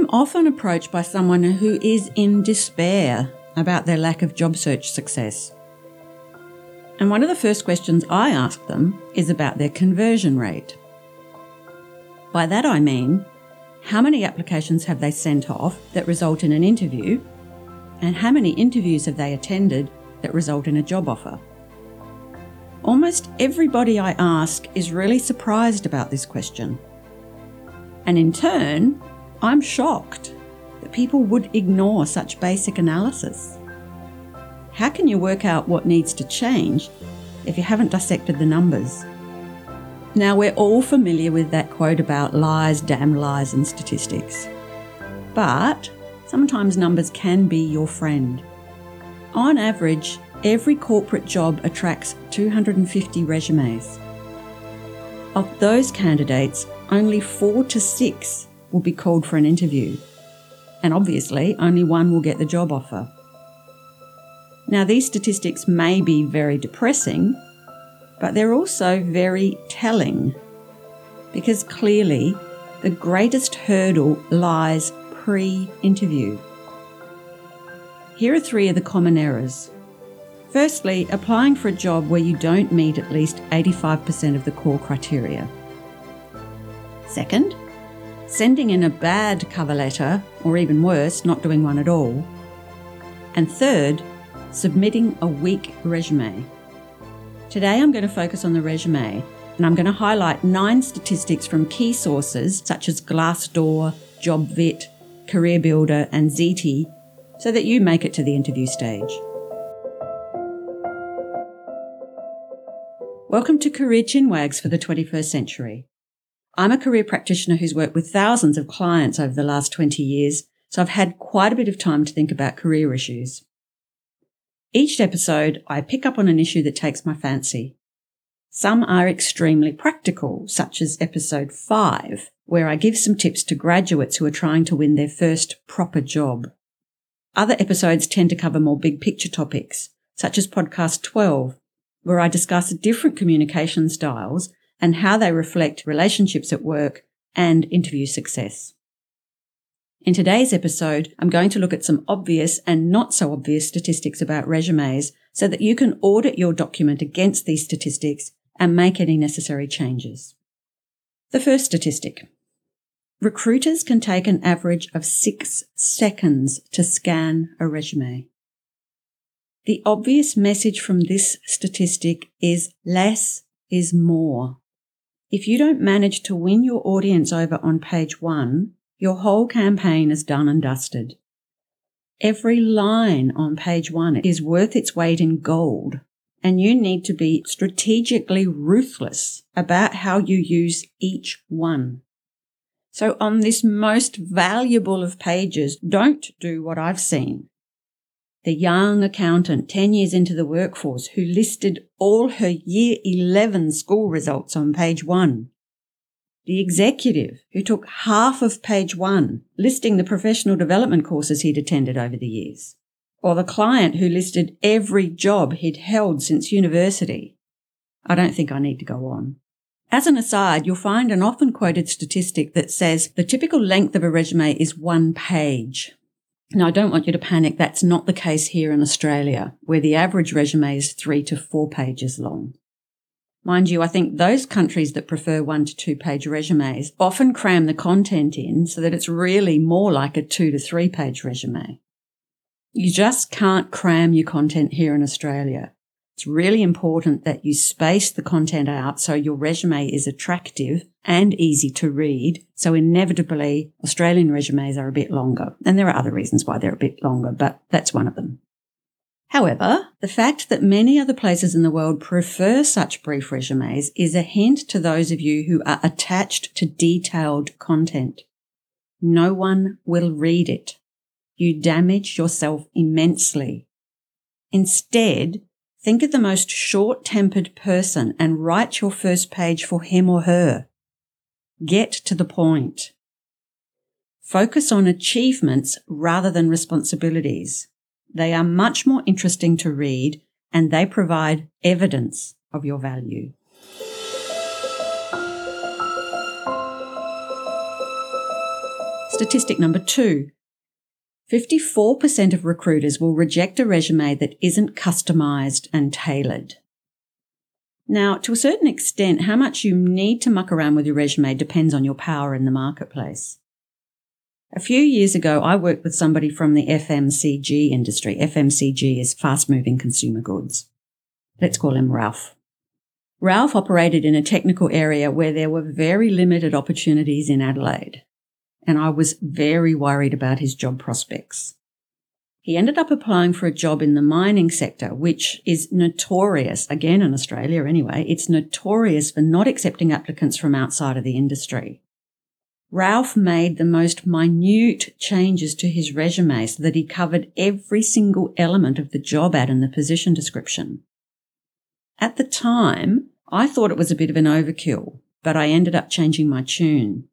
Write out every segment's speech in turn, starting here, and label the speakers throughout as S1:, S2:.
S1: I'm often approached by someone who is in despair about their lack of job search success. And one of the first questions I ask them is about their conversion rate. By that I mean, how many applications have they sent off that result in an interview? And how many interviews have they attended that result in a job offer? Almost everybody I ask is really surprised about this question. And in turn, I'm shocked that people would ignore such basic analysis. How can you work out what needs to change if you haven't dissected the numbers? Now, we're all familiar with that quote about lies, damn lies, and statistics. But sometimes numbers can be your friend. On average, every corporate job attracts 250 resumes. Of those candidates, only four to six will be called for an interview. And obviously, only one will get the job offer. Now, these statistics may be very depressing, but they're also very telling because clearly the greatest hurdle lies pre interview. Here are three of the common errors. Firstly, applying for a job where you don't meet at least 85% of the core criteria. Second, sending in a bad cover letter, or even worse, not doing one at all. And third, submitting a weak resume. Today I'm going to focus on the resume and I'm going to highlight nine statistics from key sources such as Glassdoor, Jobvite, CareerBuilder, and Zety so that you make it to the interview stage. Welcome to Career Chinwags for the 21st century. I'm a career practitioner who's worked with thousands of clients over the last 20 years, so I've had quite a bit of time to think about career issues. Each episode, I pick up on an issue that takes my fancy. Some are extremely practical, such as episode 5, where I give some tips to graduates who are trying to win their first proper job. Other episodes tend to cover more big picture topics, such as podcast 12, where I discuss different communication styles and how they reflect relationships at work and interview success. In today's episode, I'm going to look at some obvious and not so obvious statistics about resumes so that you can audit your document against these statistics and make any necessary changes. The first statistic. Recruiters can take an average of six seconds to scan a resume. The obvious message from this statistic is less is more. If you don't manage to win your audience over on page one, your whole campaign is done and dusted. Every line on page one is worth its weight in gold, and you need to be strategically ruthless about how you use each one. So on this most valuable of pages, don't do what I've seen the young accountant 10 years into the workforce who listed all her year 11 school results on page one. The executive who took half of page one listing the professional development courses he'd attended over the years. Or the client who listed every job he'd held since university. I don't think I need to go on. As an aside, you'll find an often quoted statistic that says the typical length of a resume is one page. Now, I don't want you to panic. That's not the case here in Australia, where the average resume is three to four pages long. Mind you, I think those countries that prefer one to two page resumes often cram the content in so that it's really more like a two to three page resume. You just can't cram your content here in Australia. It's really important that you space the content out so your resume is attractive and easy to read. So inevitably Australian resumes are a bit longer. And there are other reasons why they're a bit longer, but that's one of them. However, the fact that many other places in the world prefer such brief resumes is a hint to those of you who are attached to detailed content. No one will read it. You damage yourself immensely. Instead, Think of the most short tempered person and write your first page for him or her. Get to the point. Focus on achievements rather than responsibilities. They are much more interesting to read and they provide evidence of your value. Statistic number two 54% of recruiters will reject a resume that isn't customised and tailored. Now, to a certain extent, how much you need to muck around with your resume depends on your power in the marketplace. A few years ago, I worked with somebody from the FMCG industry. FMCG is fast moving consumer goods. Let's call him Ralph. Ralph operated in a technical area where there were very limited opportunities in Adelaide and I was very worried about his job prospects. He ended up applying for a job in the mining sector, which is notorious, again in Australia anyway, it's notorious for not accepting applicants from outside of the industry. Ralph made the most minute changes to his resume so that he covered every single element of the job ad and the position description. At the time, I thought it was a bit of an overkill, but I ended up changing my tune.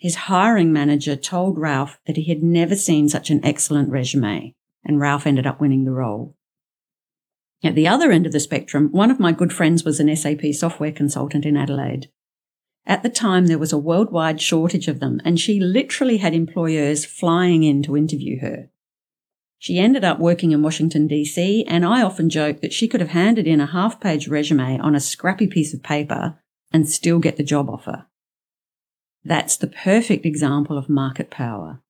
S1: His hiring manager told Ralph that he had never seen such an excellent resume, and Ralph ended up winning the role. At the other end of the spectrum, one of my good friends was an SAP software consultant in Adelaide. At the time, there was a worldwide shortage of them, and she literally had employers flying in to interview her. She ended up working in Washington, D.C., and I often joke that she could have handed in a half page resume on a scrappy piece of paper and still get the job offer. That's the perfect example of market power.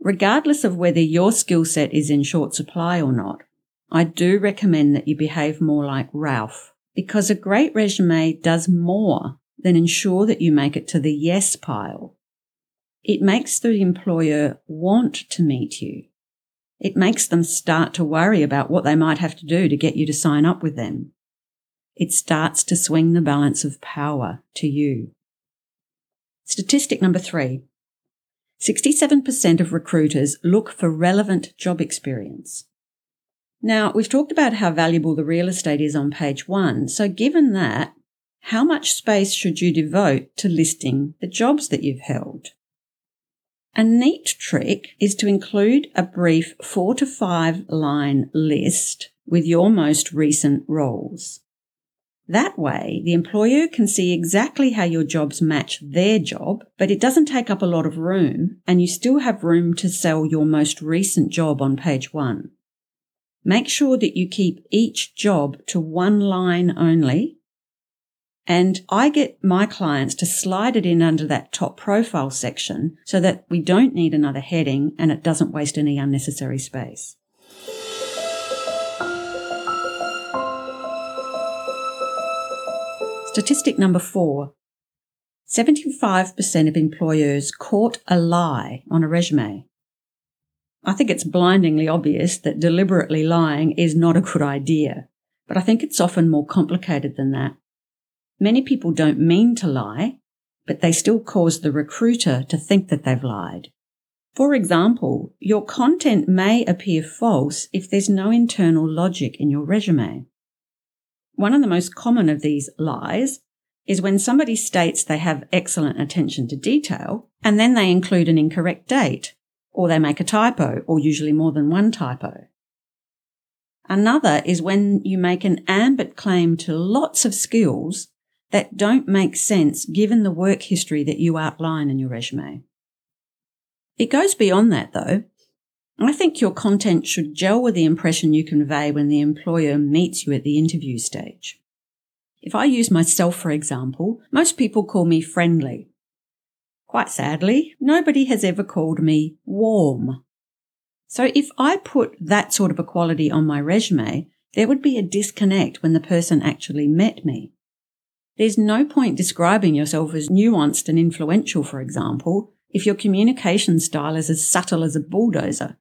S1: Regardless of whether your skill set is in short supply or not, I do recommend that you behave more like Ralph because a great resume does more than ensure that you make it to the yes pile. It makes the employer want to meet you. It makes them start to worry about what they might have to do to get you to sign up with them. It starts to swing the balance of power to you. Statistic number three 67% of recruiters look for relevant job experience. Now, we've talked about how valuable the real estate is on page one. So, given that, how much space should you devote to listing the jobs that you've held? A neat trick is to include a brief four to five line list with your most recent roles. That way, the employer can see exactly how your jobs match their job, but it doesn't take up a lot of room, and you still have room to sell your most recent job on page one. Make sure that you keep each job to one line only. And I get my clients to slide it in under that top profile section so that we don't need another heading and it doesn't waste any unnecessary space. Statistic number four 75% of employers caught a lie on a resume. I think it's blindingly obvious that deliberately lying is not a good idea, but I think it's often more complicated than that. Many people don't mean to lie, but they still cause the recruiter to think that they've lied. For example, your content may appear false if there's no internal logic in your resume. One of the most common of these lies is when somebody states they have excellent attention to detail and then they include an incorrect date or they make a typo or usually more than one typo. Another is when you make an ambit claim to lots of skills that don't make sense given the work history that you outline in your resume. It goes beyond that though. I think your content should gel with the impression you convey when the employer meets you at the interview stage. If I use myself, for example, most people call me friendly. Quite sadly, nobody has ever called me warm. So if I put that sort of a quality on my resume, there would be a disconnect when the person actually met me. There's no point describing yourself as nuanced and influential, for example, if your communication style is as subtle as a bulldozer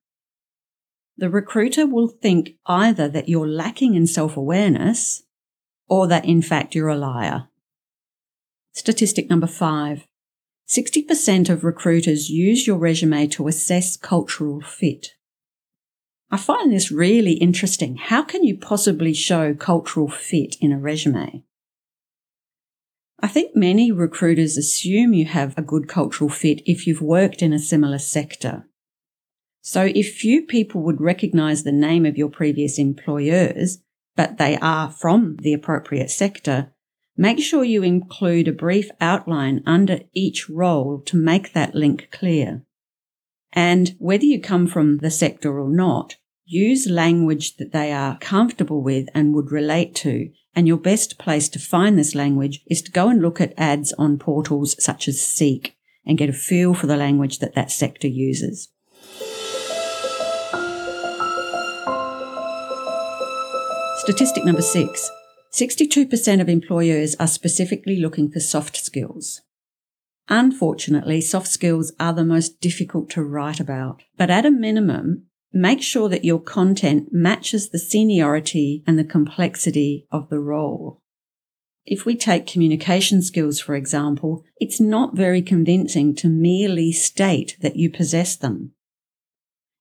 S1: the recruiter will think either that you're lacking in self awareness or that in fact you're a liar. Statistic number five 60% of recruiters use your resume to assess cultural fit. I find this really interesting. How can you possibly show cultural fit in a resume? I think many recruiters assume you have a good cultural fit if you've worked in a similar sector. So if few people would recognize the name of your previous employers, but they are from the appropriate sector, Make sure you include a brief outline under each role to make that link clear. And whether you come from the sector or not, use language that they are comfortable with and would relate to. And your best place to find this language is to go and look at ads on portals such as Seek and get a feel for the language that that sector uses. Statistic number six 62% of employers are specifically looking for soft skills. Unfortunately, soft skills are the most difficult to write about, but at a minimum, make sure that your content matches the seniority and the complexity of the role. If we take communication skills, for example, it's not very convincing to merely state that you possess them.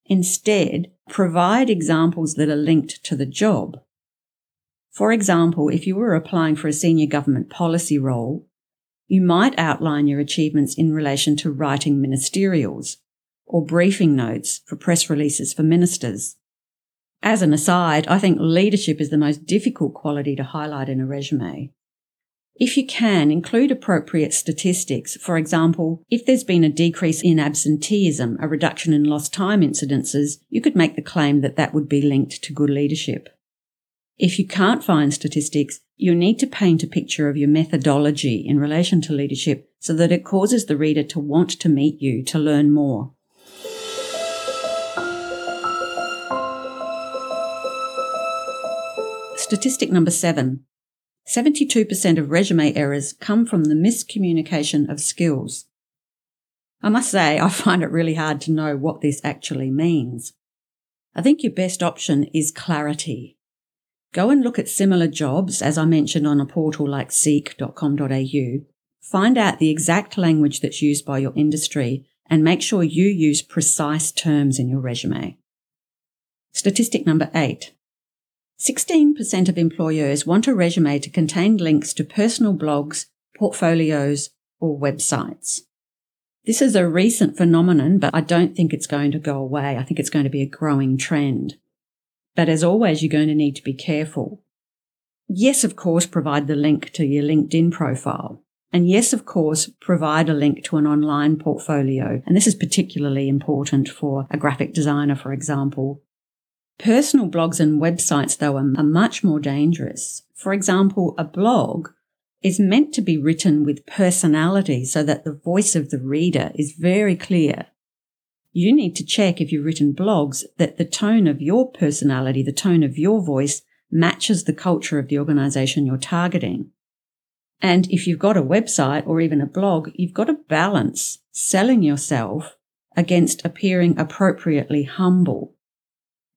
S1: Instead, provide examples that are linked to the job for example, if you were applying for a senior government policy role, you might outline your achievements in relation to writing ministerials or briefing notes for press releases for ministers. As an aside, I think leadership is the most difficult quality to highlight in a resume. If you can, include appropriate statistics. For example, if there's been a decrease in absenteeism, a reduction in lost time incidences, you could make the claim that that would be linked to good leadership. If you can't find statistics, you need to paint a picture of your methodology in relation to leadership so that it causes the reader to want to meet you to learn more. Statistic number seven 72% of resume errors come from the miscommunication of skills. I must say, I find it really hard to know what this actually means. I think your best option is clarity. Go and look at similar jobs, as I mentioned on a portal like seek.com.au. Find out the exact language that's used by your industry and make sure you use precise terms in your resume. Statistic number eight. 16% of employers want a resume to contain links to personal blogs, portfolios, or websites. This is a recent phenomenon, but I don't think it's going to go away. I think it's going to be a growing trend. But as always, you're going to need to be careful. Yes, of course, provide the link to your LinkedIn profile. And yes, of course, provide a link to an online portfolio. And this is particularly important for a graphic designer, for example. Personal blogs and websites, though, are, much more dangerous. For example, a blog is meant to be written with personality so that the voice of the reader is very clear you need to check if you've written blogs that the tone of your personality, the tone of your voice matches the culture of the organization you're targeting. And if you've got a website or even a blog, you've got to balance selling yourself against appearing appropriately humble.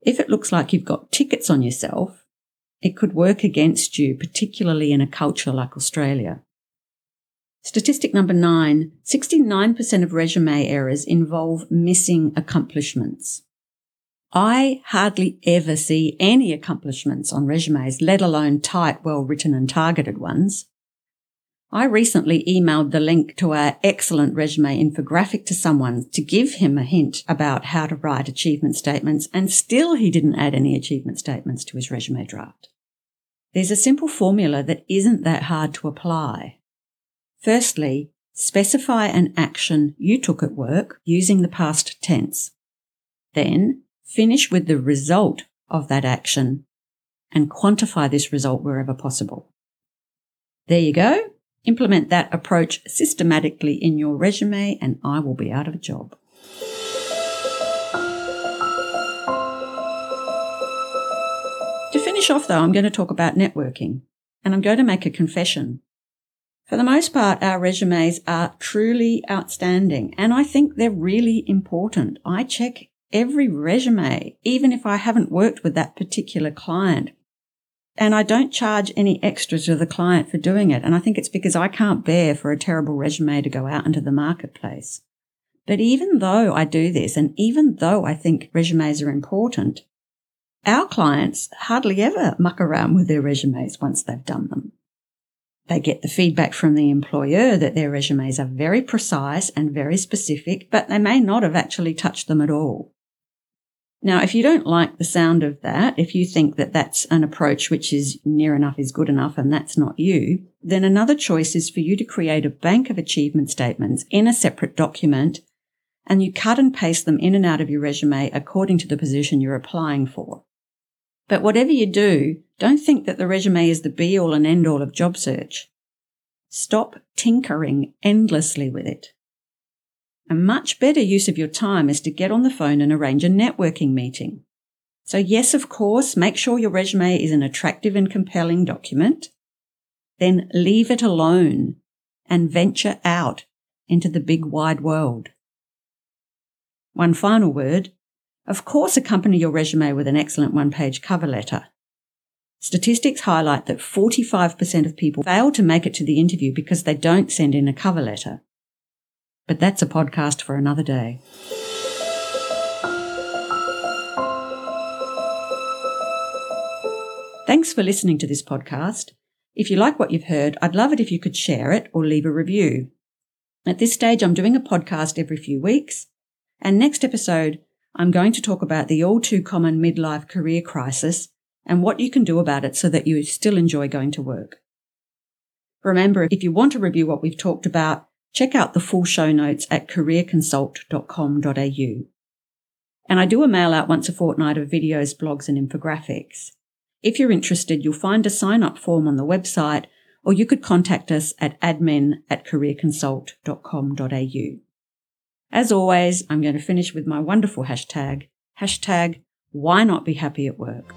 S1: If it looks like you've got tickets on yourself, it could work against you, particularly in a culture like Australia. Statistic number nine 69% of resume errors involve missing accomplishments. I hardly ever see any accomplishments on resumes, let alone tight, well written and targeted ones. I recently emailed the link to our excellent resume infographic to someone to give him a hint about how to write achievement statements, and still he didn't add any achievement statements to his resume draft. There's a simple formula that isn't that hard to apply. Firstly, specify an action you took at work using the past tense. Then finish with the result of that action and quantify this result wherever possible. There you go. Implement that approach systematically in your resume and I will be out of a job. To finish off though, I'm going to talk about networking and I'm going to make a confession. For the most part, our resumes are truly outstanding and I think they're really important. I check every resume, even if I haven't worked with that particular client. And I don't charge any extra to the client for doing it. And I think it's because I can't bear for a terrible resume to go out into the marketplace. But even though I do this, and even though I think resumes are important, our clients hardly ever muck around with their resumes once they've done them. They get the feedback from the employer that their resumes are very precise and very specific, but they may not have actually touched them at all. Now, if you don't like the sound of that, if you think that that's an approach which is near enough is good enough and that's not you, then another choice is for you to create a bank of achievement statements in a separate document and you cut and paste them in and out of your resume according to the position you're applying for. But whatever you do, don't think that the resume is the be all and end all of job search. Stop tinkering endlessly with it. A much better use of your time is to get on the phone and arrange a networking meeting. So yes, of course, make sure your resume is an attractive and compelling document. Then leave it alone and venture out into the big wide world. One final word. Of course, accompany your resume with an excellent one page cover letter. Statistics highlight that 45% of people fail to make it to the interview because they don't send in a cover letter. But that's a podcast for another day. Thanks for listening to this podcast. If you like what you've heard, I'd love it if you could share it or leave a review. At this stage, I'm doing a podcast every few weeks. And next episode, I'm going to talk about the all too common midlife career crisis and what you can do about it so that you still enjoy going to work. Remember, if you want to review what we've talked about, check out the full show notes at careerconsult.com.au. And I do a mail out once a fortnight of videos, blogs, and infographics. If you're interested, you'll find a sign up form on the website, or you could contact us at admin at careerconsult.com.au. As always, I'm going to finish with my wonderful hashtag, hashtag why not be happy at work.